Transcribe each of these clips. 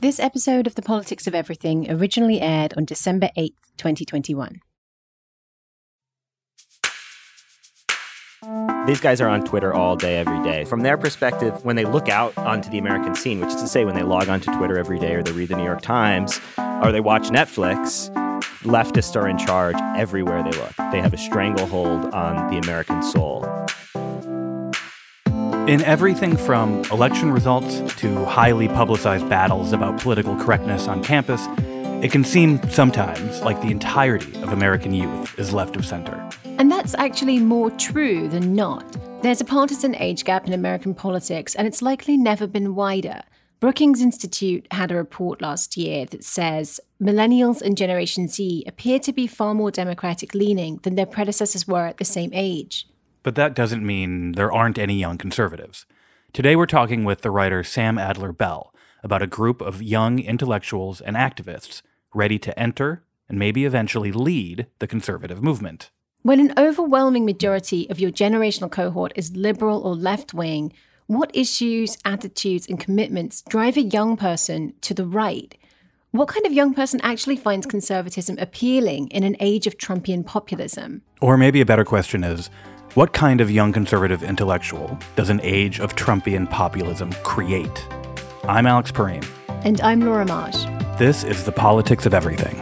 This episode of The Politics of Everything originally aired on December 8th, 2021. These guys are on Twitter all day, every day. From their perspective, when they look out onto the American scene, which is to say, when they log onto Twitter every day or they read the New York Times or they watch Netflix, leftists are in charge everywhere they look. They have a stranglehold on the American soul. In everything from election results to highly publicized battles about political correctness on campus, it can seem sometimes like the entirety of American youth is left of center. And that's actually more true than not. There's a partisan age gap in American politics, and it's likely never been wider. Brookings Institute had a report last year that says millennials and Generation Z appear to be far more Democratic leaning than their predecessors were at the same age. But that doesn't mean there aren't any young conservatives. Today we're talking with the writer Sam Adler Bell about a group of young intellectuals and activists ready to enter and maybe eventually lead the conservative movement. When an overwhelming majority of your generational cohort is liberal or left wing, what issues, attitudes, and commitments drive a young person to the right? What kind of young person actually finds conservatism appealing in an age of Trumpian populism? Or maybe a better question is what kind of young conservative intellectual does an age of Trumpian populism create? I'm Alex Pareene. And I'm Laura Marsh. This is The Politics of Everything.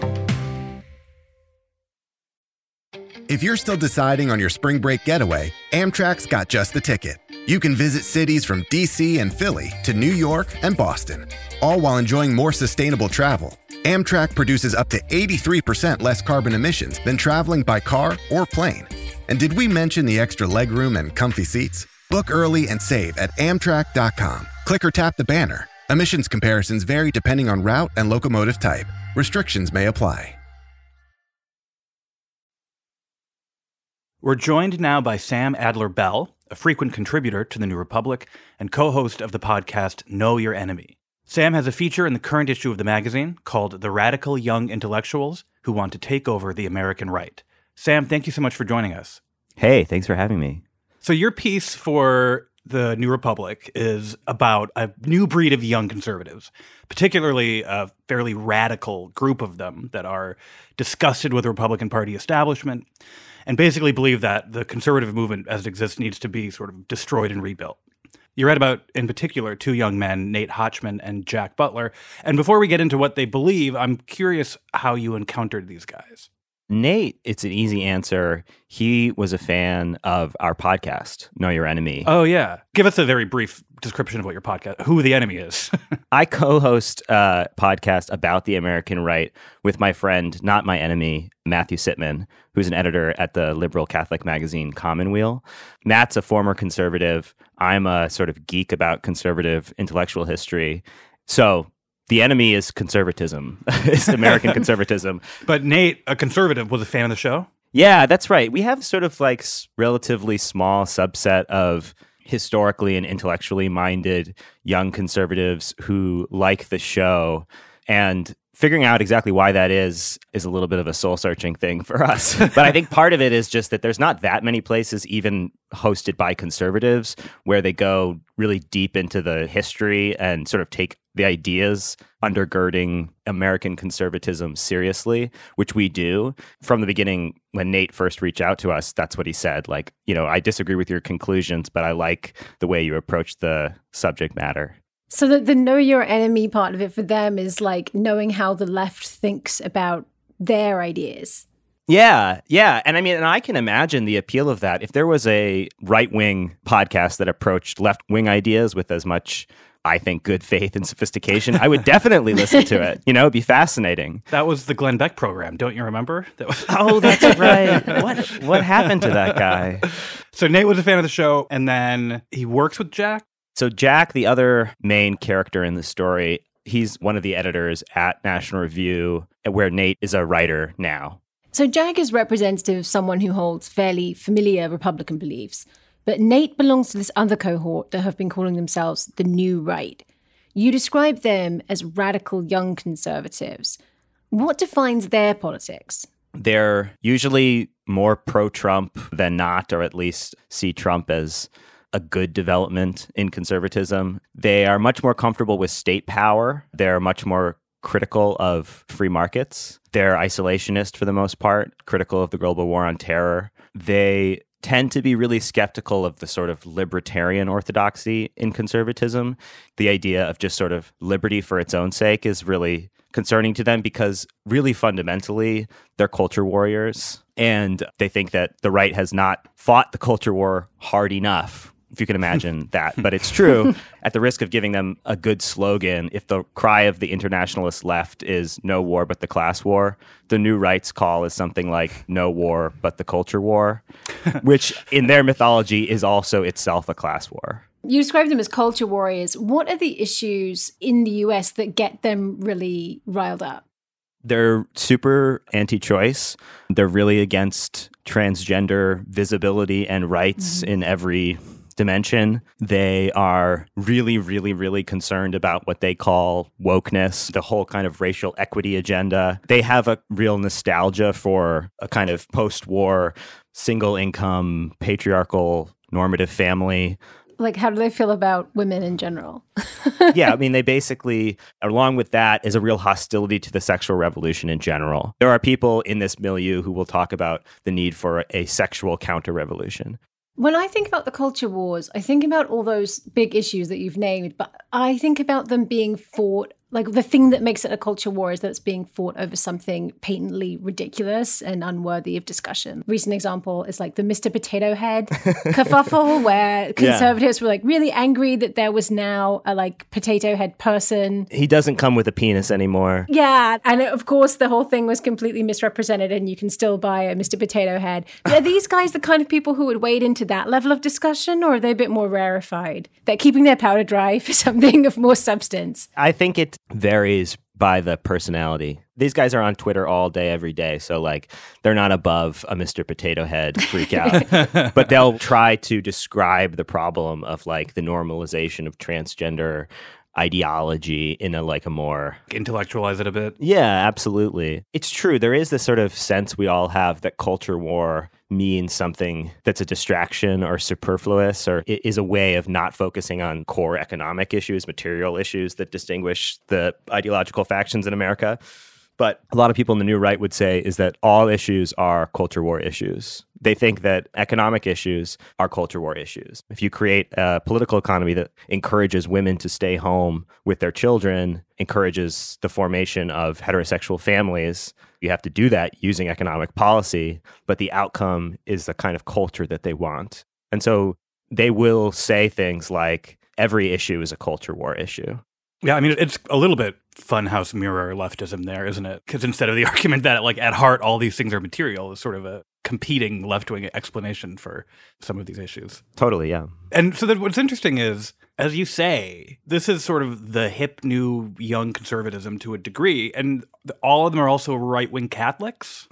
If you're still deciding on your spring break getaway, Amtrak's got just the ticket. You can visit cities from DC and Philly to New York and Boston, all while enjoying more sustainable travel. Amtrak produces up to 83% less carbon emissions than traveling by car or plane. And did we mention the extra legroom and comfy seats? Book early and save at Amtrak.com. Click or tap the banner. Emissions comparisons vary depending on route and locomotive type. Restrictions may apply. We're joined now by Sam Adler Bell, a frequent contributor to The New Republic and co host of the podcast Know Your Enemy. Sam has a feature in the current issue of the magazine called The Radical Young Intellectuals Who Want to Take Over the American Right. Sam, thank you so much for joining us. Hey, thanks for having me. So, your piece for the New Republic is about a new breed of young conservatives, particularly a fairly radical group of them that are disgusted with the Republican Party establishment and basically believe that the conservative movement as it exists needs to be sort of destroyed and rebuilt. You read about, in particular, two young men, Nate Hochman and Jack Butler. And before we get into what they believe, I'm curious how you encountered these guys. Nate, it's an easy answer. He was a fan of our podcast, Know Your Enemy. Oh, yeah. Give us a very brief description of what your podcast, who the enemy is. I co host a podcast about the American right with my friend, not my enemy, Matthew Sitman, who's an editor at the liberal Catholic magazine Commonweal. Matt's a former conservative. I'm a sort of geek about conservative intellectual history. So the enemy is conservatism, it's American conservatism. But Nate, a conservative, was a fan of the show. Yeah, that's right. We have sort of like relatively small subset of historically and intellectually minded young conservatives who like the show and figuring out exactly why that is is a little bit of a soul searching thing for us. but I think part of it is just that there's not that many places even hosted by conservatives where they go really deep into the history and sort of take the ideas undergirding American conservatism seriously, which we do. From the beginning, when Nate first reached out to us, that's what he said. Like, you know, I disagree with your conclusions, but I like the way you approach the subject matter. So the, the know your enemy part of it for them is like knowing how the left thinks about their ideas. Yeah, yeah. And I mean, and I can imagine the appeal of that. If there was a right wing podcast that approached left wing ideas with as much, I think, good faith and sophistication, I would definitely listen to it. You know, it'd be fascinating. That was the Glenn Beck program, don't you remember? That was- oh, that's right. What what happened to that guy? So Nate was a fan of the show, and then he works with Jack. So Jack, the other main character in the story, he's one of the editors at National Review, uh, where Nate is a writer now. So Jack is representative of someone who holds fairly familiar Republican beliefs, but Nate belongs to this other cohort that have been calling themselves the New Right. You describe them as radical young conservatives. What defines their politics? They're usually more pro Trump than not, or at least see Trump as a good development in conservatism. They are much more comfortable with state power. They're much more critical of free markets. They're isolationist for the most part, critical of the global war on terror. They tend to be really skeptical of the sort of libertarian orthodoxy in conservatism. The idea of just sort of liberty for its own sake is really concerning to them because really fundamentally they're culture warriors and they think that the right has not fought the culture war hard enough if you can imagine that. But it's true, at the risk of giving them a good slogan, if the cry of the internationalist left is no war but the class war, the new right's call is something like no war but the culture war, which in their mythology is also itself a class war. You describe them as culture warriors. What are the issues in the US that get them really riled up? They're super anti choice. They're really against transgender visibility and rights mm-hmm. in every dimension. They are really, really, really concerned about what they call wokeness, the whole kind of racial equity agenda. They have a real nostalgia for a kind of post war, single income, patriarchal, normative family like how do they feel about women in general yeah i mean they basically along with that is a real hostility to the sexual revolution in general there are people in this milieu who will talk about the need for a sexual counter revolution when I think about the culture wars, I think about all those big issues that you've named, but I think about them being fought like the thing that makes it a culture war is that it's being fought over something patently ridiculous and unworthy of discussion. Recent example is like the Mr. Potato Head kerfuffle, where conservatives yeah. were like really angry that there was now a like potato head person. He doesn't come with a penis anymore. Yeah, and of course the whole thing was completely misrepresented, and you can still buy a Mr. Potato Head. Are these guys the kind of people who would wade into that level of discussion, or are they a bit more rarefied? They're keeping their powder dry for something of more substance. I think it varies by the personality. These guys are on Twitter all day, every day. So, like, they're not above a Mr. Potato Head freak out, but they'll try to describe the problem of like the normalization of transgender ideology in a like a more intellectualize it a bit. Yeah, absolutely. It's true. There is this sort of sense we all have that culture war means something that's a distraction or superfluous or is a way of not focusing on core economic issues, material issues that distinguish the ideological factions in America. But a lot of people in the new right would say is that all issues are culture war issues. They think that economic issues are culture war issues. If you create a political economy that encourages women to stay home with their children, encourages the formation of heterosexual families, you have to do that using economic policy, but the outcome is the kind of culture that they want. And so they will say things like every issue is a culture war issue. Yeah, I mean, it's a little bit funhouse mirror leftism there, isn't it? Because instead of the argument that, like, at heart, all these things are material, is sort of a competing left wing explanation for some of these issues. Totally, yeah. And so that what's interesting is, as you say, this is sort of the hip new young conservatism to a degree, and all of them are also right wing Catholics.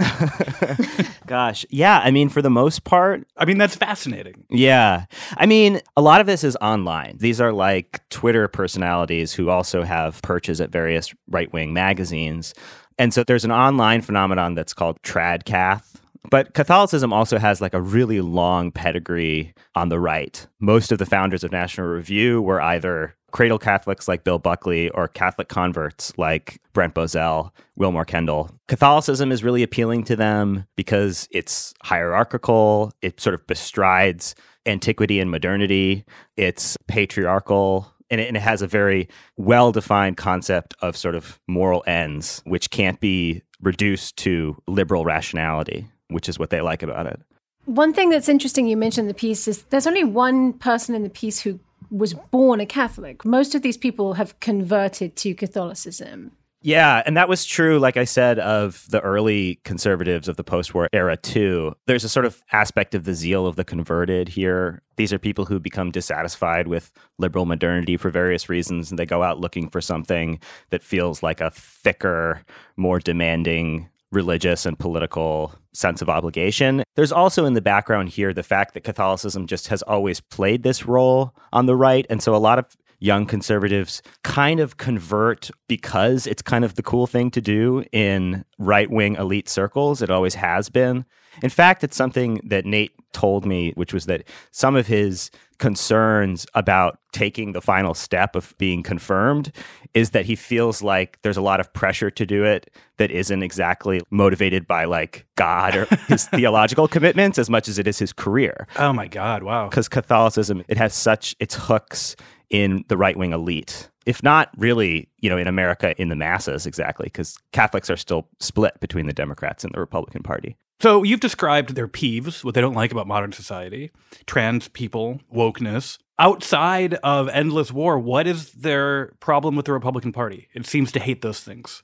Gosh, yeah. I mean, for the most part, I mean that's fascinating. Yeah, I mean, a lot of this is online. These are like Twitter personalities who also have perches at various right wing magazines. And so there's an online phenomenon that's called tradcath, but Catholicism also has like a really long pedigree on the right. Most of the founders of National Review were either cradle Catholics like Bill Buckley or Catholic converts like Brent Bozell, Willmoore Kendall. Catholicism is really appealing to them because it's hierarchical, it sort of bestrides antiquity and modernity, it's patriarchal, and it, and it, has a very well defined concept of sort of moral ends, which can't be reduced to liberal rationality which is what they like about it. One thing that's interesting you mentioned the piece is there's only one person in the piece who was born a Catholic. Most of these people have converted to Catholicism. Yeah, and that was true, like I said, of the early conservatives of the post war era, too. There's a sort of aspect of the zeal of the converted here. These are people who become dissatisfied with liberal modernity for various reasons, and they go out looking for something that feels like a thicker, more demanding religious and political sense of obligation. There's also in the background here the fact that Catholicism just has always played this role on the right. And so a lot of young conservatives kind of convert because it's kind of the cool thing to do in right wing elite circles. It always has been. In fact, it's something that Nate told me, which was that some of his concerns about taking the final step of being confirmed is that he feels like there's a lot of pressure to do it that isn't exactly motivated by like God or his theological commitments as much as it is his career. Oh my God, wow. Because Catholicism, it has such its hooks in the right wing elite. If not really, you know, in America in the masses exactly, because Catholics are still split between the Democrats and the Republican Party. So you've described their peeves, what they don't like about modern society, trans people, wokeness. Outside of endless war, what is their problem with the Republican Party? It seems to hate those things.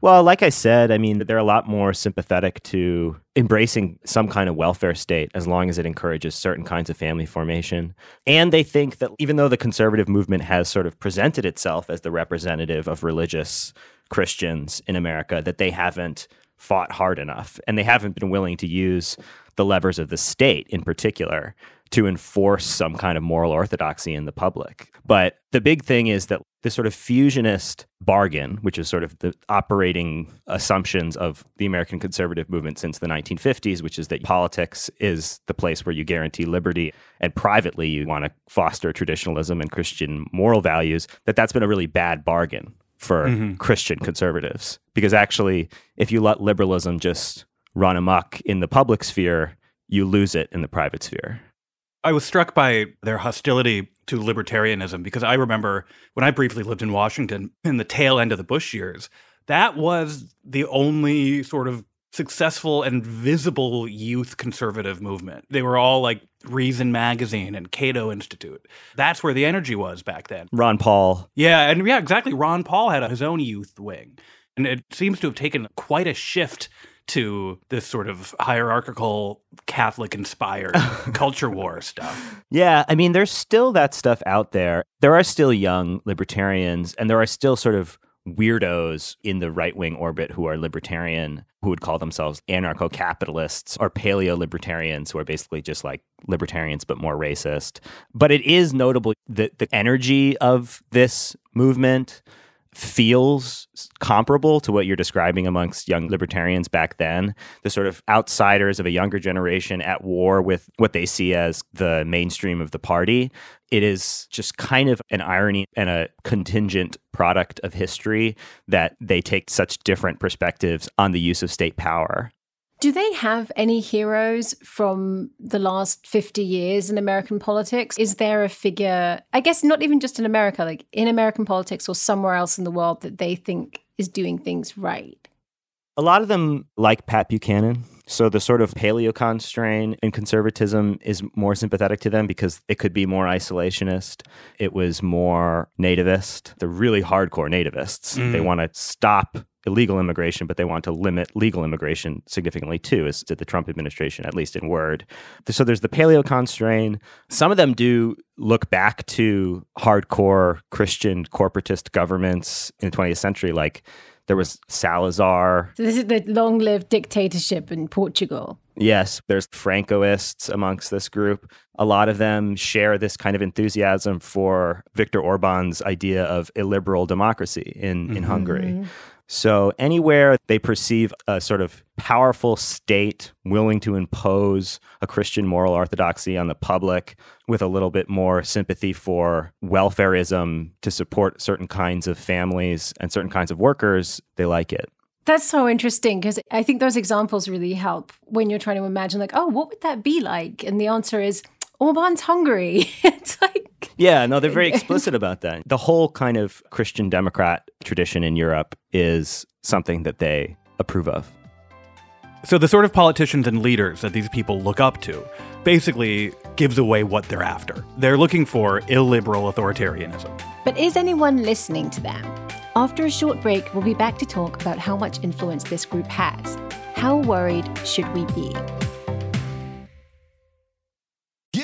Well, like I said, I mean, they're a lot more sympathetic to embracing some kind of welfare state as long as it encourages certain kinds of family formation. And they think that even though the conservative movement has sort of presented itself as the representative of religious Christians in America, that they haven't fought hard enough and they haven't been willing to use the levers of the state in particular to enforce some kind of moral orthodoxy in the public. But the big thing is that this sort of fusionist bargain, which is sort of the operating assumptions of the American conservative movement since the 1950s, which is that politics is the place where you guarantee liberty and privately you want to foster traditionalism and Christian moral values, that that's been a really bad bargain for mm-hmm. Christian conservatives. Because actually, if you let liberalism just run amok in the public sphere, you lose it in the private sphere. I was struck by their hostility to libertarianism because I remember when I briefly lived in Washington in the tail end of the Bush years, that was the only sort of successful and visible youth conservative movement. They were all like Reason Magazine and Cato Institute. That's where the energy was back then. Ron Paul. Yeah, and yeah, exactly. Ron Paul had his own youth wing. And it seems to have taken quite a shift to this sort of hierarchical Catholic inspired culture war stuff. Yeah, I mean, there's still that stuff out there. There are still young libertarians, and there are still sort of weirdos in the right wing orbit who are libertarian, who would call themselves anarcho capitalists or paleo libertarians, who are basically just like libertarians but more racist. But it is notable that the energy of this movement feels comparable to what you're describing amongst young libertarians back then. The sort of outsiders of a younger generation at war with what they see as the mainstream of the party. It is just kind of an irony and a contingent product of history that they take such different perspectives on the use of state power. Do they have any heroes from the last 50 years in American politics? Is there a figure, I guess not even just in America, like in American politics or somewhere else in the world that they think is doing things right? A lot of them like Pat Buchanan. So the sort of paleocon strain in conservatism is more sympathetic to them because it could be more isolationist. It was more nativist. They're really hardcore nativists. Mm. They want to stop illegal immigration, but they want to limit legal immigration significantly too, as did the Trump administration, at least in word. So there's the paleocon strain. Some of them do look back to hardcore Christian corporatist governments in the 20th century, like there was Salazar. So this is the long lived dictatorship in Portugal. Yes, there's Francoists amongst this group. A lot of them share this kind of enthusiasm for Viktor Orban's idea of illiberal democracy in, mm-hmm. in Hungary. So, anywhere they perceive a sort of powerful state willing to impose a Christian moral orthodoxy on the public with a little bit more sympathy for welfareism to support certain kinds of families and certain kinds of workers, they like it. That's so interesting because I think those examples really help when you're trying to imagine, like, oh, what would that be like? And the answer is Orban's Hungary. it's like. Yeah, no, they're very explicit about that. The whole kind of Christian Democrat tradition in Europe is something that they approve of. So, the sort of politicians and leaders that these people look up to basically gives away what they're after. They're looking for illiberal authoritarianism. But is anyone listening to them? After a short break, we'll be back to talk about how much influence this group has. How worried should we be?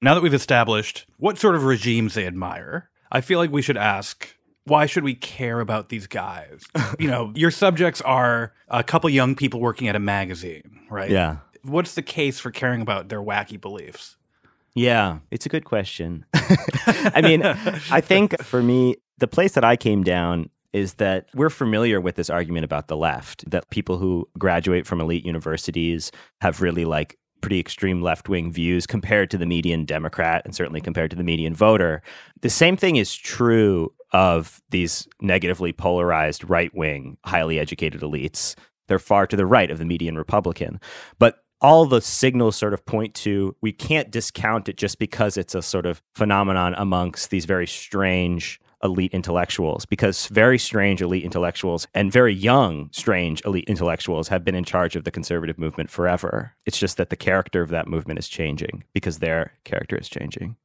Now that we've established what sort of regimes they admire, I feel like we should ask why should we care about these guys? you know, your subjects are a couple young people working at a magazine, right? Yeah. What's the case for caring about their wacky beliefs? Yeah, it's a good question. I mean, I think for me, the place that I came down is that we're familiar with this argument about the left that people who graduate from elite universities have really like pretty extreme left wing views compared to the median Democrat and certainly compared to the median voter. The same thing is true of these negatively polarized right wing, highly educated elites. They're far to the right of the median Republican. But all the signals sort of point to we can't discount it just because it's a sort of phenomenon amongst these very strange elite intellectuals because very strange elite intellectuals and very young strange elite intellectuals have been in charge of the conservative movement forever. It's just that the character of that movement is changing because their character is changing.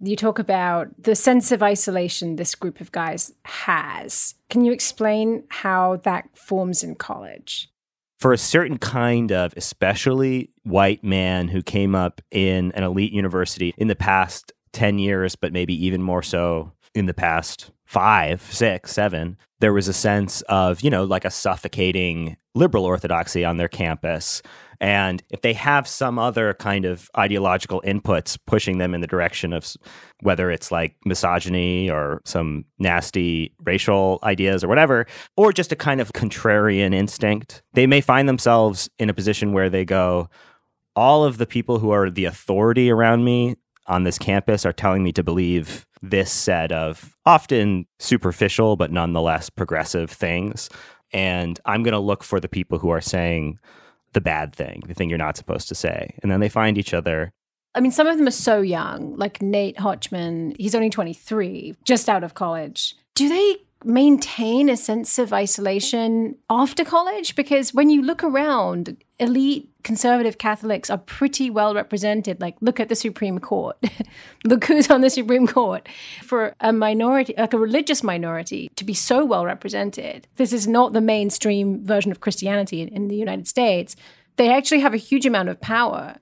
You talk about the sense of isolation this group of guys has. Can you explain how that forms in college? For a certain kind of especially white man who came up in an elite university in the past 10 years but maybe even more so in the past five, six, seven, there was a sense of, you know, like a suffocating liberal orthodoxy on their campus. And if they have some other kind of ideological inputs pushing them in the direction of whether it's like misogyny or some nasty racial ideas or whatever, or just a kind of contrarian instinct, they may find themselves in a position where they go, all of the people who are the authority around me on this campus are telling me to believe this set of often superficial but nonetheless progressive things. And I'm going to look for the people who are saying the bad thing, the thing you're not supposed to say. And then they find each other. I mean, some of them are so young, like Nate Hochman, he's only 23, just out of college. Do they maintain a sense of isolation after college? Because when you look around, elite conservative Catholics are pretty well represented. Like, look at the Supreme Court. look who's on the Supreme Court. For a minority, like a religious minority, to be so well represented, this is not the mainstream version of Christianity in, in the United States. They actually have a huge amount of power.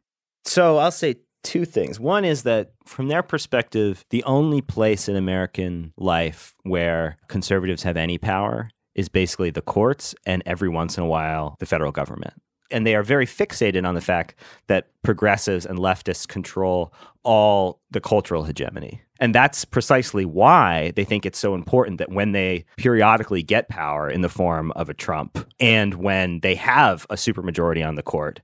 So I'll say two things. One is that from their perspective, the only place in American life where conservatives have any power is basically the courts and every once in a while the federal government. And they are very fixated on the fact that progressives and leftists control all the cultural hegemony. And that's precisely why they think it's so important that when they periodically get power in the form of a Trump and when they have a supermajority on the court,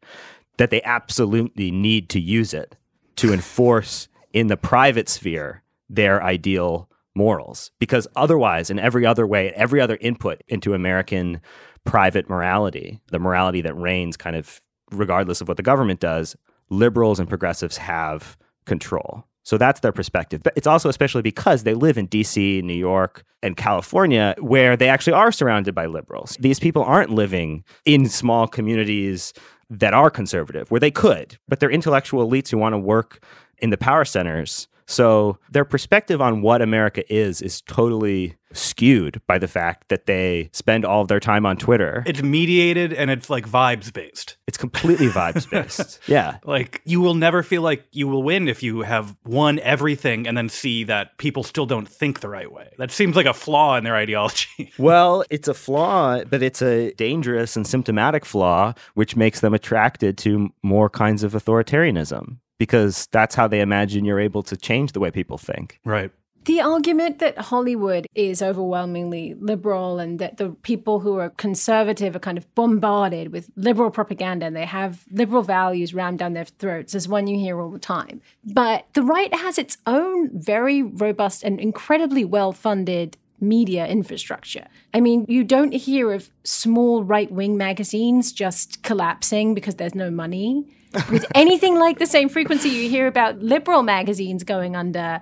that they absolutely need to use it to enforce in the private sphere their ideal morals. Because otherwise, in every other way, every other input into American private morality, the morality that reigns kind of regardless of what the government does, liberals and progressives have control. So that's their perspective. But it's also especially because they live in DC, New York, and California, where they actually are surrounded by liberals. These people aren't living in small communities that are conservative, where they could, but they're intellectual elites who want to work in the power centers. So their perspective on what America is is totally skewed by the fact that they spend all of their time on Twitter. It's mediated and it's like vibes based. It's completely vibes based. yeah. Like you will never feel like you will win if you have won everything and then see that people still don't think the right way. That seems like a flaw in their ideology. well, it's a flaw, but it's a dangerous and symptomatic flaw, which makes them attracted to more kinds of authoritarianism because that's how they imagine you're able to change the way people think. Right. The argument that Hollywood is overwhelmingly liberal and that the people who are conservative are kind of bombarded with liberal propaganda and they have liberal values rammed down their throats is one you hear all the time. But the right has its own very robust and incredibly well funded media infrastructure. I mean, you don't hear of small right wing magazines just collapsing because there's no money. With anything like the same frequency, you hear about liberal magazines going under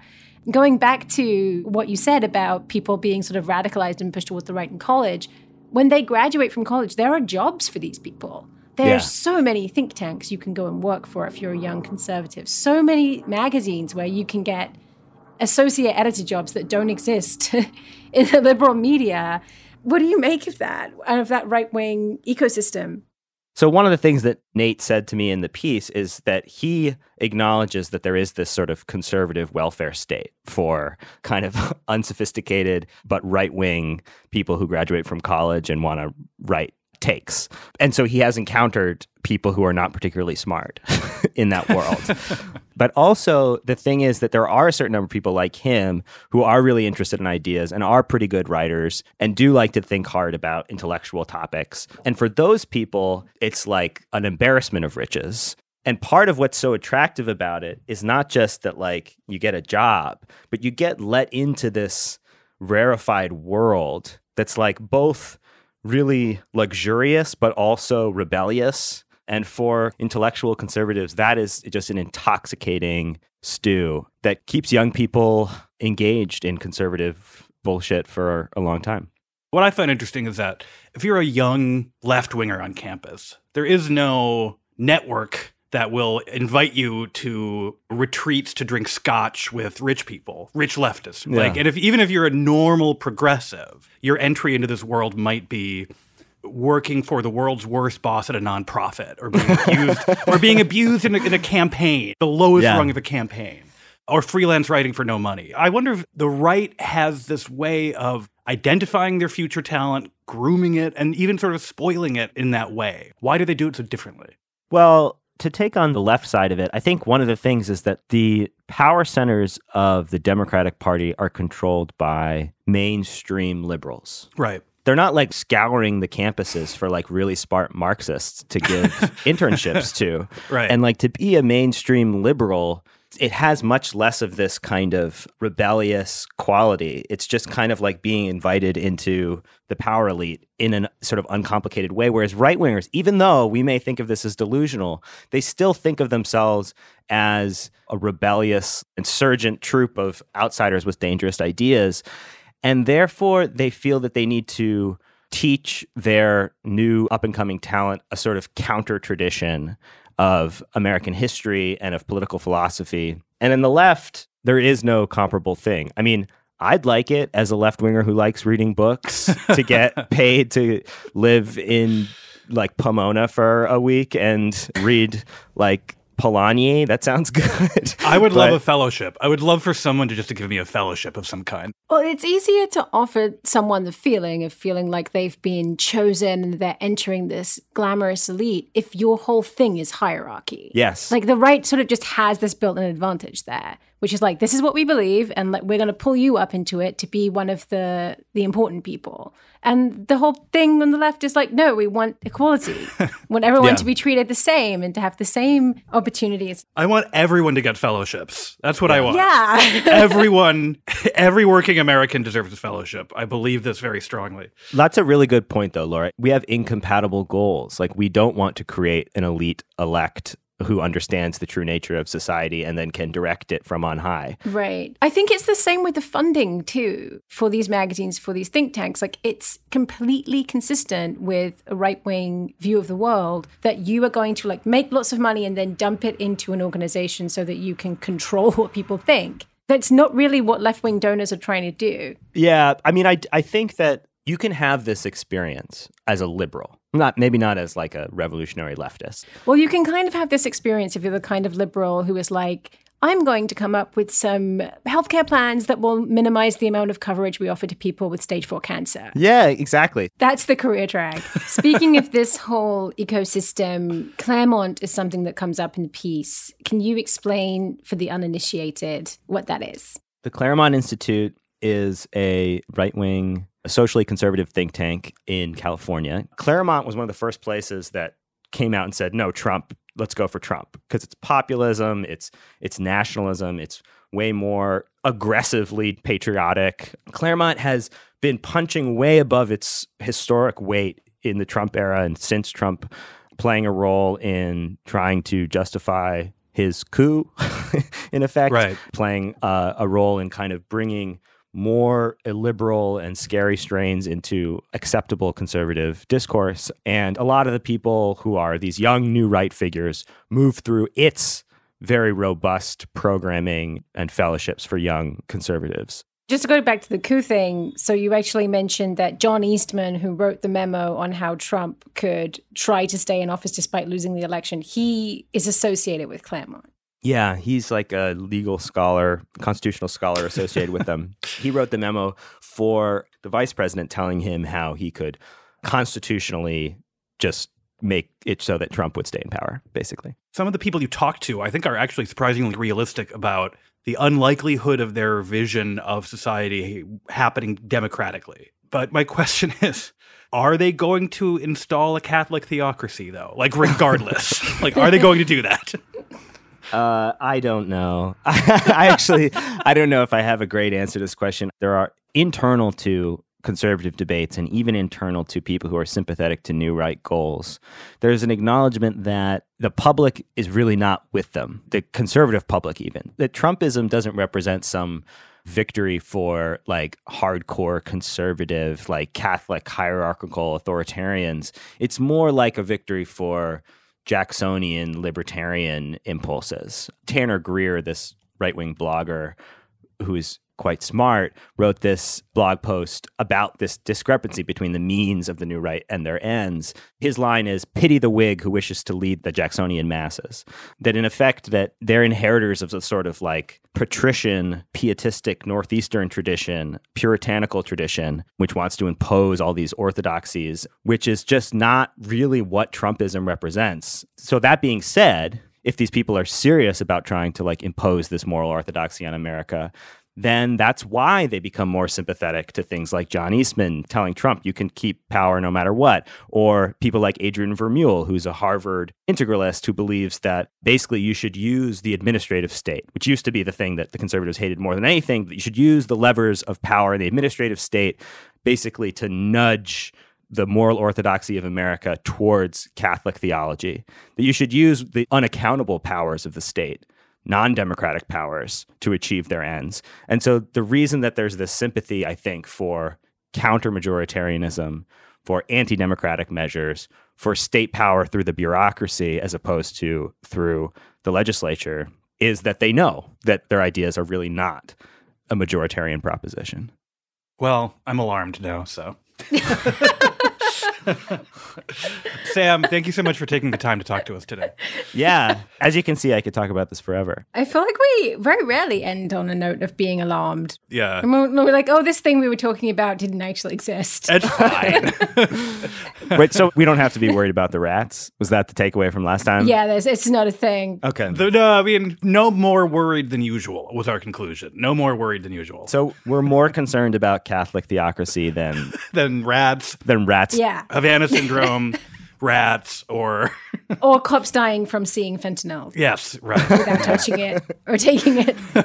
going back to what you said about people being sort of radicalized and pushed towards the right in college, when they graduate from college, there are jobs for these people. there yeah. so many think tanks you can go and work for if you're a young conservative. So many magazines where you can get associate editor jobs that don't exist in the liberal media. What do you make of that, of that right wing ecosystem? So, one of the things that Nate said to me in the piece is that he acknowledges that there is this sort of conservative welfare state for kind of unsophisticated but right wing people who graduate from college and want to write takes. And so he has encountered people who are not particularly smart in that world. but also, the thing is that there are a certain number of people like him who are really interested in ideas and are pretty good writers and do like to think hard about intellectual topics. And for those people, it's like an embarrassment of riches. And part of what's so attractive about it is not just that, like, you get a job, but you get let into this rarefied world that's like both really luxurious, but also rebellious. And for intellectual conservatives, that is just an intoxicating stew that keeps young people engaged in conservative bullshit for a long time. What I find interesting is that if you're a young left winger on campus, there is no network that will invite you to retreats to drink scotch with rich people, rich leftists. Yeah. Like, and if even if you're a normal progressive, your entry into this world might be working for the world's worst boss at a nonprofit, or being abused, or being abused in a, in a campaign, the lowest yeah. rung of a campaign, or freelance writing for no money. I wonder if the right has this way of identifying their future talent, grooming it, and even sort of spoiling it in that way. Why do they do it so differently? Well, to take on the left side of it, I think one of the things is that the power centers of the Democratic Party are controlled by mainstream liberals. Right. They're not like scouring the campuses for like really smart Marxists to give internships to. Right. And like to be a mainstream liberal it has much less of this kind of rebellious quality. It's just kind of like being invited into the power elite in a sort of uncomplicated way. Whereas right wingers, even though we may think of this as delusional, they still think of themselves as a rebellious, insurgent troop of outsiders with dangerous ideas. And therefore, they feel that they need to teach their new up and coming talent a sort of counter tradition of American history and of political philosophy. And in the left, there is no comparable thing. I mean, I'd like it as a left winger who likes reading books to get paid to live in like Pomona for a week and read like Polanyi. That sounds good. I would but, love a fellowship. I would love for someone to just to give me a fellowship of some kind. Well, it's easier to offer someone the feeling of feeling like they've been chosen and they're entering this glamorous elite if your whole thing is hierarchy. Yes. Like the right sort of just has this built-in advantage there which is like this is what we believe and like we're going to pull you up into it to be one of the the important people. And the whole thing on the left is like no we want equality. Want everyone yeah. to be treated the same and to have the same opportunities. I want everyone to get fellowships. That's what i want. Yeah. Everyone every working american deserves a fellowship. I believe this very strongly. That's a really good point though laura. We have incompatible goals. Like we don't want to create an elite elect who understands the true nature of society and then can direct it from on high. Right. I think it's the same with the funding too for these magazines, for these think tanks. Like it's completely consistent with a right wing view of the world that you are going to like make lots of money and then dump it into an organization so that you can control what people think. That's not really what left wing donors are trying to do. Yeah. I mean, I, I think that you can have this experience as a liberal not maybe not as like a revolutionary leftist. Well, you can kind of have this experience if you're the kind of liberal who is like, I'm going to come up with some healthcare plans that will minimize the amount of coverage we offer to people with stage four cancer. Yeah, exactly. That's the career track. Speaking of this whole ecosystem, Claremont is something that comes up in the piece. Can you explain for the uninitiated what that is? The Claremont Institute is a right wing, socially conservative think tank in California. Claremont was one of the first places that came out and said, no, Trump, let's go for Trump because it's populism, it's it's nationalism, it's way more aggressively patriotic. Claremont has been punching way above its historic weight in the Trump era and since Trump playing a role in trying to justify his coup, in effect, Right. playing uh, a role in kind of bringing more illiberal and scary strains into acceptable conservative discourse. And a lot of the people who are these young new right figures move through its very robust programming and fellowships for young conservatives. Just to go back to the coup thing, so you actually mentioned that John Eastman, who wrote the memo on how Trump could try to stay in office despite losing the election, he is associated with Claremont. Yeah, he's like a legal scholar, constitutional scholar associated with them. He wrote the memo for the vice president telling him how he could constitutionally just make it so that Trump would stay in power, basically. Some of the people you talk to, I think, are actually surprisingly realistic about the unlikelihood of their vision of society happening democratically. But my question is are they going to install a Catholic theocracy, though? Like, regardless? like, are they going to do that? Uh, I don't know. I actually, I don't know if I have a great answer to this question. There are internal to conservative debates and even internal to people who are sympathetic to new right goals. There's an acknowledgement that the public is really not with them, the conservative public, even. That Trumpism doesn't represent some victory for like hardcore conservative, like Catholic hierarchical authoritarians. It's more like a victory for Jacksonian libertarian impulses. Tanner Greer, this right wing blogger who is quite smart, wrote this blog post about this discrepancy between the means of the new right and their ends. His line is pity the Whig who wishes to lead the Jacksonian masses. That in effect that they're inheritors of a sort of like patrician, pietistic northeastern tradition, puritanical tradition, which wants to impose all these orthodoxies, which is just not really what Trumpism represents. So that being said, if these people are serious about trying to like impose this moral orthodoxy on America, then that's why they become more sympathetic to things like John Eastman telling Trump you can keep power no matter what, or people like Adrian Vermeule, who's a Harvard integralist who believes that basically you should use the administrative state, which used to be the thing that the conservatives hated more than anything, that you should use the levers of power in the administrative state basically to nudge the moral orthodoxy of America towards Catholic theology, that you should use the unaccountable powers of the state non democratic powers to achieve their ends. And so the reason that there's this sympathy, I think, for counter majoritarianism, for anti democratic measures, for state power through the bureaucracy as opposed to through the legislature is that they know that their ideas are really not a majoritarian proposition. Well, I'm alarmed now, so. Sam, thank you so much for taking the time to talk to us today. Yeah. As you can see, I could talk about this forever. I feel like we very rarely end on a note of being alarmed. Yeah. And we're, we're like, oh, this thing we were talking about didn't actually exist. It's fine. Wait, so we don't have to be worried about the rats? Was that the takeaway from last time? yeah, there's, it's not a thing. Okay. The- no, I mean, no more worried than usual was our conclusion. No more worried than usual. So we're more concerned about Catholic theocracy than then rats, than rats. Yeah. Havana syndrome, rats, or Or cops dying from seeing fentanyl yes, right. without touching it or taking it.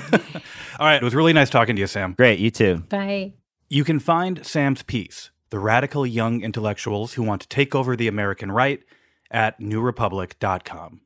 All right, it was really nice talking to you, Sam. Great, you too. Bye. You can find Sam's piece, The Radical Young Intellectuals Who Want to Take Over the American Right, at newrepublic.com.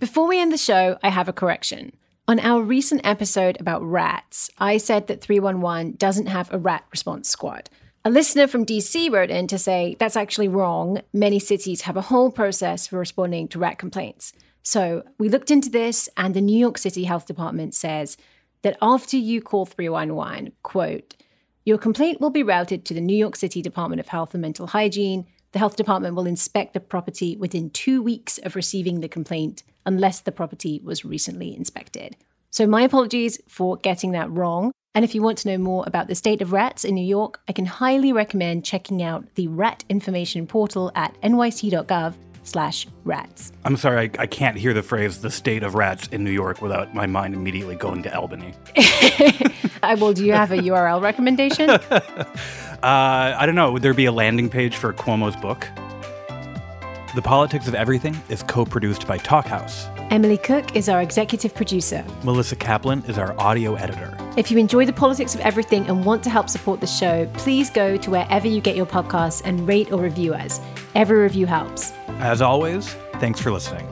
Before we end the show, I have a correction. On our recent episode about rats, I said that 311 doesn't have a rat response squad. A listener from DC wrote in to say that's actually wrong. Many cities have a whole process for responding to rat complaints. So we looked into this, and the New York City Health Department says that after you call 311, quote, your complaint will be routed to the New York City Department of Health and Mental Hygiene. The health department will inspect the property within two weeks of receiving the complaint, unless the property was recently inspected. So, my apologies for getting that wrong. And if you want to know more about the state of rats in New York, I can highly recommend checking out the Rat Information Portal at nyc.gov slash rats. I'm sorry, I, I can't hear the phrase "the state of rats in New York" without my mind immediately going to Albany. I well, do you have a URL recommendation? Uh, I don't know. Would there be a landing page for Cuomo's book? The Politics of Everything is co-produced by Talkhouse. Emily Cook is our executive producer. Melissa Kaplan is our audio editor. If you enjoy the politics of everything and want to help support the show, please go to wherever you get your podcasts and rate or review us. Every review helps. As always, thanks for listening.